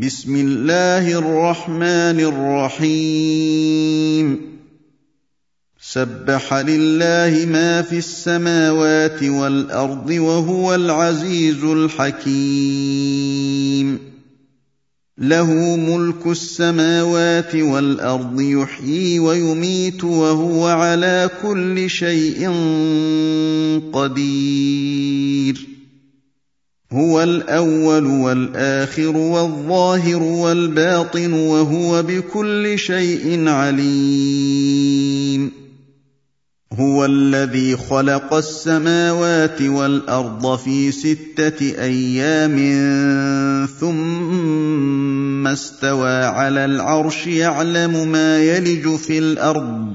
بسم الله الرحمن الرحيم. سبح لله ما في السماوات والأرض وهو العزيز الحكيم. له ملك السماوات والأرض يحيي ويميت وهو على كل شيء قدير. هو الأول والآخر والظاهر والباطن وهو بكل شيء عليم. هو الذي خلق السماوات والأرض في ستة أيام ثم استوى على العرش يعلم ما يلج في الأرض.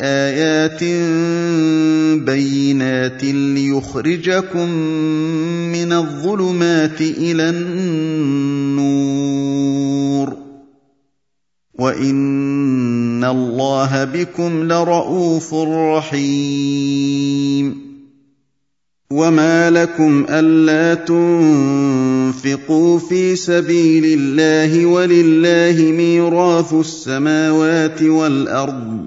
آيات بينات ليخرجكم من الظلمات إلى النور وإن الله بكم لرءوف رحيم وما لكم ألا تنفقوا في سبيل الله ولله ميراث السماوات والأرض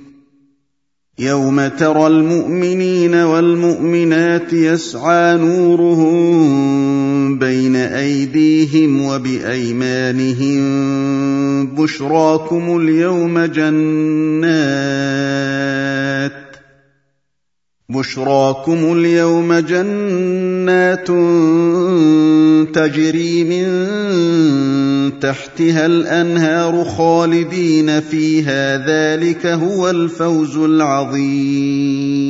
يوم ترى المؤمنين والمؤمنات يسعى نورهم بين ايديهم وبايمانهم بشراكم اليوم جنات بشراكم اليوم جنات تجري من تحتها الأنهار خالدين فيها ذلك هو الفوز العظيم.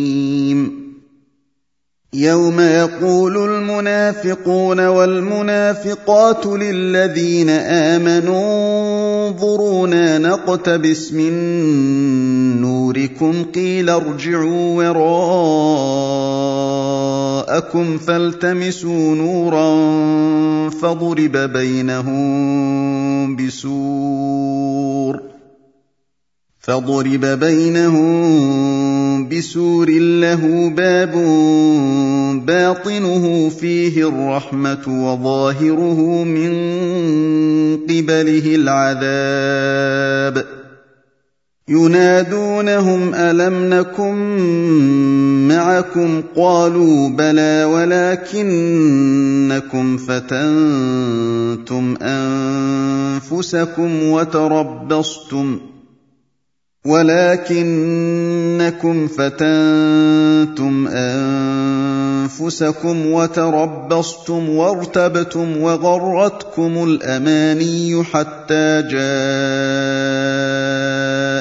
يوم يقول المنافقون والمنافقات للذين آمنوا انظرونا نقتبس من نوركم قيل ارجعوا وراءكم فالتمسوا نورا فضرب بينهم بسور فضرب بينهم بسور له باب باطنه فيه الرحمة وظاهره من قبله العذاب ينادونهم ألم نكن معكم؟ قالوا بلى ولكنكم فتنتم أنفسكم وتربصتم ولكنكم فتنتم أنفسكم وتربصتم وارتبتم وغرتكم الأماني حتى جاء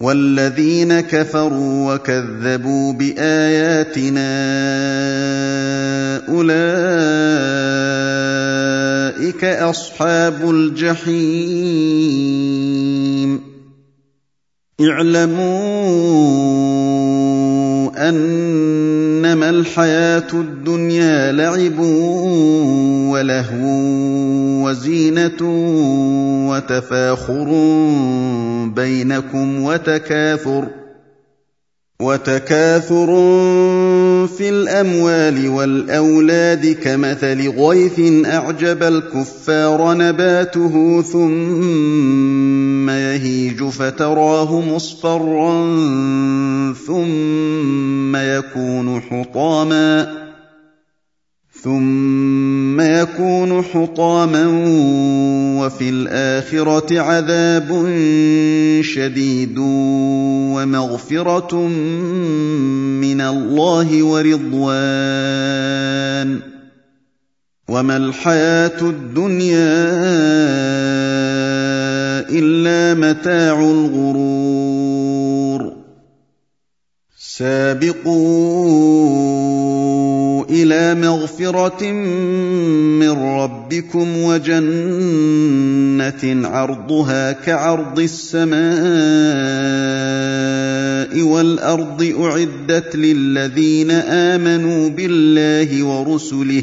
والذين كفروا وكذبوا باياتنا اولئك اصحاب الجحيم اعلموا إنما الحياة الدنيا لعب ولهو وزينة وتفاخر بينكم وتكاثر وتكاثر في الأموال والأولاد كمثل غيث أعجب الكفار نباته ثم يهيج فتراه مصفرا ثم يكون حطاما ثم يكون حطاما وفي الآخرة عذاب شديد ومغفرة من الله ورضوان وما الحياة الدنيا إلا متاع الغرور. سابقوا إلى مغفرة من ربكم وجنة عرضها كعرض السماء والأرض أعدت للذين آمنوا بالله ورسله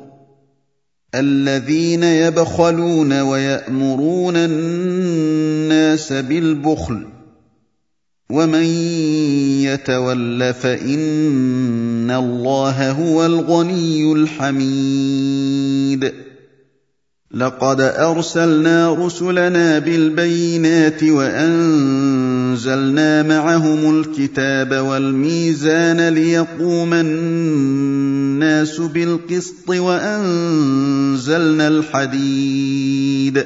الذين يبخلون ويأمرون الناس بالبخل ومن يتول فإن الله هو الغني الحميد. لقد أرسلنا رسلنا بالبينات وأنزلنا معهم الكتاب والميزان ليقوم الناس بالقسط وأنزلنا الحديد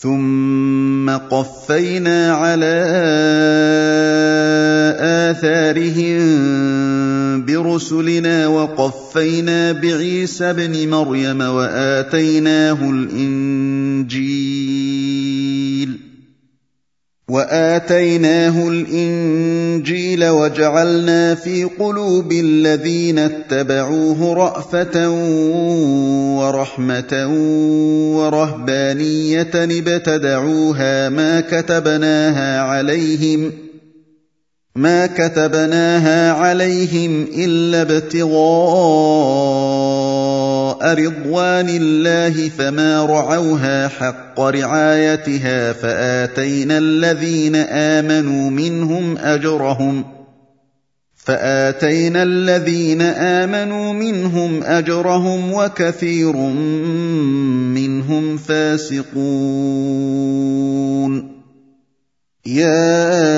ثم قفينا على آثارهم برسلنا وقفينا بعيسى ابن مريم وآتيناه الإنجيل وآتيناه الإنجيل وجعلنا في قلوب الذين اتبعوه رأفة ورحمة ورهبانية ابتدعوها ما كتبناها عليهم ما كتبناها عليهم إلا ابتغاء رضوان الله فما رعوها حق رعايتها فآتينا الذين آمنوا منهم أجرهم فآتينا الذين آمنوا منهم أجرهم وكثير منهم فاسقون. يا